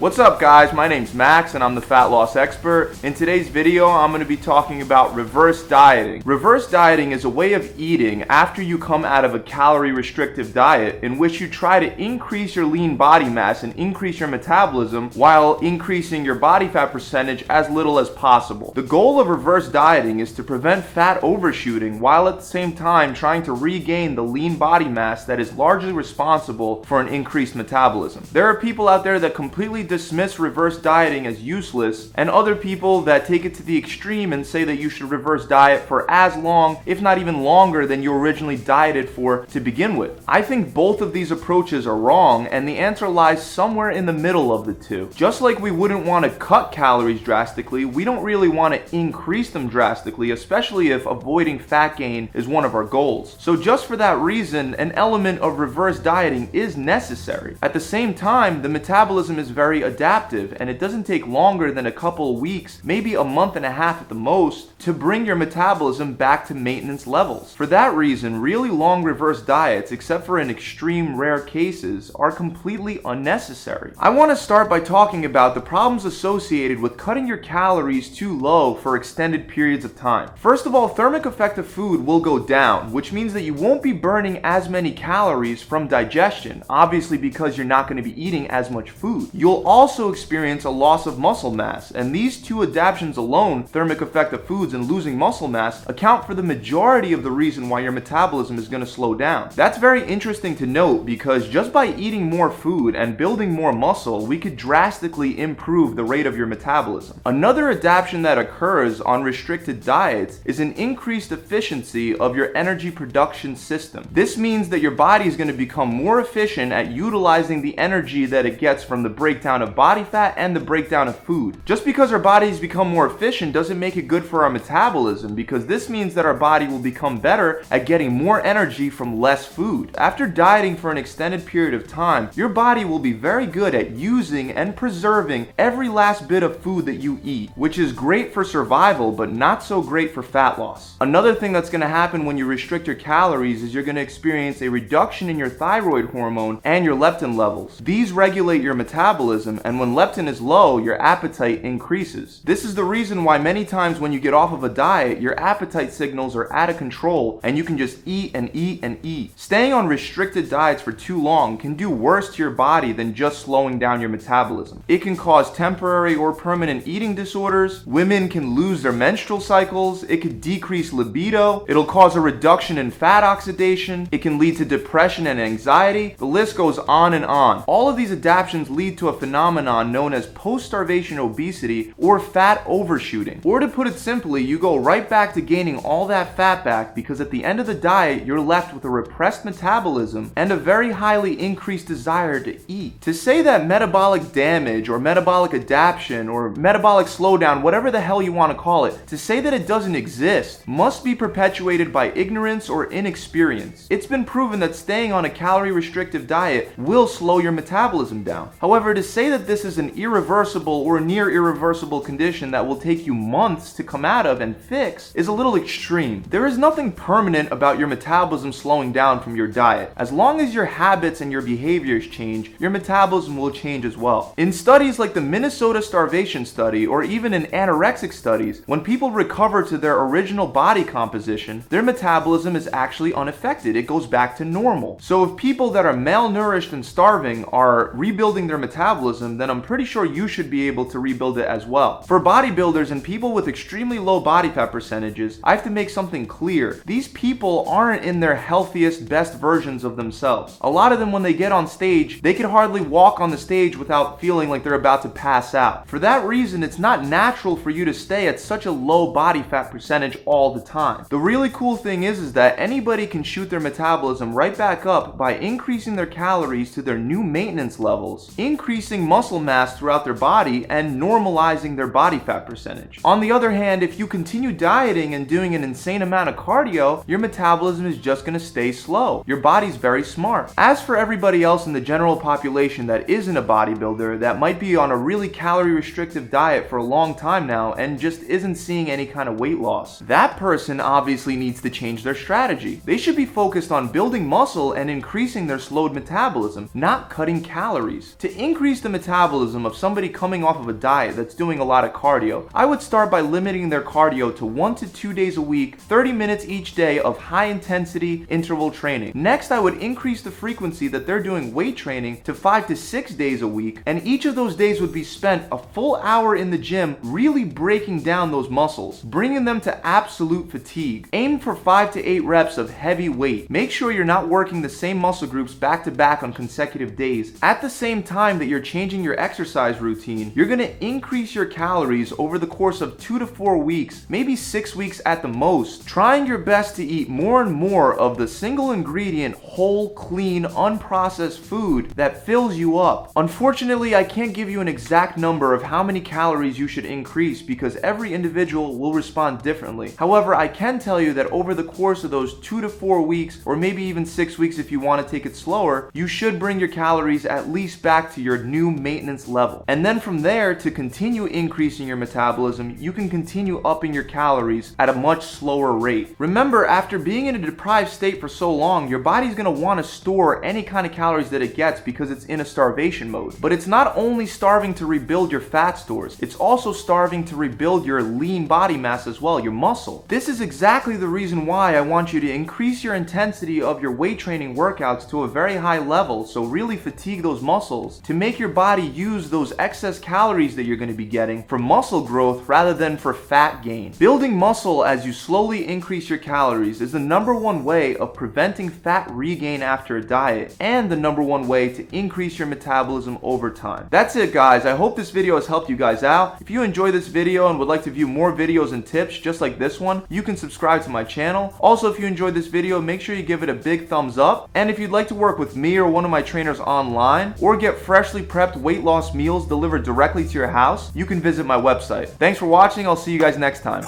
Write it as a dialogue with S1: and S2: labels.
S1: What's up guys, my name's Max and I'm the fat loss expert. In today's video, I'm going to be talking about reverse dieting. Reverse dieting is a way of eating after you come out of a calorie restrictive diet in which you try to increase your lean body mass and increase your metabolism while increasing your body fat percentage as little as possible. The goal of reverse dieting is to prevent fat overshooting while at the same time trying to regain the lean body mass that is largely responsible for an increased metabolism. There are people out there that completely dismiss reverse dieting as useless, and other people that take it to the extreme and say that you should reverse diet for as long, if not even longer, than you originally dieted for to begin with. I think both of these approaches are wrong, and the answer lies somewhere in the middle of the two. Just like we wouldn't want to cut calories drastically, we don't really want to increase them drastically, especially if avoiding fat gain is one of our goals. So, just for that reason, an element of reverse dieting is necessary. At the same time, the metabolism is very very adaptive and it doesn't take longer than a couple weeks, maybe a month and a half at the most, to bring your metabolism back to maintenance levels. For that reason, really long reverse diets, except for in extreme rare cases, are completely unnecessary. I want to start by talking about the problems associated with cutting your calories too low for extended periods of time. First of all, thermic effect of food will go down, which means that you won't be burning as many calories from digestion, obviously because you're not going to be eating as much food. You'll also experience a loss of muscle mass, and these two adaptations alone, thermic effect of foods and losing muscle mass, account for the majority of the reason why your metabolism is going to slow down. That's very interesting to note because just by eating more food and building more muscle, we could drastically improve the rate of your metabolism. Another adaptation that occurs on restricted diets is an increased efficiency of your energy production system. This means that your body is going to become more efficient at utilizing the energy that it gets from the breakdown breakdown of body fat and the breakdown of food. Just because our bodies become more efficient doesn't make it good for our metabolism because this means that our body will become better at getting more energy from less food. After dieting for an extended period of time, your body will be very good at using and preserving every last bit of food that you eat, which is great for survival but not so great for fat loss. Another thing that's going to happen when you restrict your calories is you're going to experience a reduction in your thyroid hormone and your leptin levels. These regulate your metabolism metabolism, and when leptin is low, your appetite increases. This is the reason why many times when you get off of a diet, your appetite signals are out of control and you can just eat and eat and eat. Staying on restricted diets for too long can do worse to your body than just slowing down your metabolism. It can cause temporary or permanent eating disorders, women can lose their menstrual cycles, it could decrease libido, it'll cause a reduction in fat oxidation, it can lead to depression and anxiety. The list goes on and on. All of these adaptations lead to a phenomenon phenomenon known as post starvation obesity or fat overshooting. Or to put it simply, you go right back to gaining all that fat back because at the end of the diet, you're left with a repressed metabolism and a very highly increased desire to eat. To say that metabolic damage or metabolic adaptation or metabolic slowdown, whatever the hell you want to call it, to say that it doesn't exist must be perpetuated by ignorance or inexperience. It's been proven that staying on a calorie restrictive diet will slow your metabolism down. However, to say that this is an irreversible or near irreversible condition that will take you months to come out of and fix is a little extreme. There is nothing permanent about your metabolism slowing down from your diet. As long as your habits and your behaviors change, your metabolism will change as well. In studies like the Minnesota starvation study or even in anorexic studies, when people recover to their original body composition, their metabolism is actually unaffected. It goes back to normal. So if people that are malnourished and starving are rebuilding their metabolism, metabolism, then I'm pretty sure you should be able to rebuild it as well. For bodybuilders and people with extremely low body fat percentages, I have to make something clear. These people aren't in their healthiest, best versions of themselves. A lot of them, when they get on stage, they can hardly walk on the stage without feeling like they're about to pass out. For that reason, it's not natural for you to stay at such a low body fat percentage all the time. The really cool thing is, is that anybody can shoot their metabolism right back up by increasing their calories to their new maintenance levels, increasing muscle mass throughout their body and normalizing their body fat percentage. On the other hand, if you continue dieting and doing an insane amount of cardio, your metabolism is just to stay slow. Your body's very smart. As for everybody else in the general population that isn't a bodybuilder, that might be on a really calorie restrictive diet for a long time now and just isn't seeing any kind of weight loss, that person obviously needs to change their strategy. They should be focused on building muscle and increasing their slowed metabolism, not cutting calories. To increase the the metabolism of somebody coming off of a diet that's doing a lot of cardio, I would start by limiting their cardio to one to two days a week, 30 minutes each day of high intensity interval training. Next, I would increase the frequency that they're doing weight training to five to six days a week, and each of those days would be spent a full hour in the gym really breaking down those muscles, bringing them to absolute fatigue. Aim for five to eight reps of heavy weight. Make sure you're not working the same muscle groups back to back on consecutive days. At the same time that you're changing your exercise routine, you're gonna increase your calories over the course of two to four weeks, maybe six weeks at the most, trying your best to eat more and more of the single ingredient, whole, clean, unprocessed food that fills you up. Unfortunately, I can't give you an exact number of how many calories you should increase because every individual will respond differently. However, I can tell you that over the course of those two to four weeks, or maybe even six weeks if you want to take it slower, you should bring your calories at least back to your new maintenance level. And then from there, to continue increasing your metabolism, you can continue upping your calories at a much slower rate. Remember, after being in a deprived state for so long, your body's gonna wanna store any kind of calories that it gets because it's in a starvation mode. But it's not only starving to rebuild your fat stores, it's also starving to rebuild your lean body mass as well, your muscle. This is exactly the reason why I want you to increase your intensity of your weight training workouts to a very high level, so really fatigue those muscles to make your body use those excess calories that you're gonna be getting for muscle growth rather than for fat gain. Building muscle as you slowly increase your calories is the number one way of preventing fat regain after a diet and the number one way to increase your metabolism over time. That's it guys. I hope this video has helped you guys out. If you enjoy this video and would like to view more videos and tips just like this one, you can subscribe to my channel. Also, if you enjoyed this video, make sure you give it a big thumbs up. And if you'd like to work with me or one of my trainers online or get freshly prepped weight loss meals delivered directly to your house, you can visit my website. Thanks for watching. I'll see you guys next time.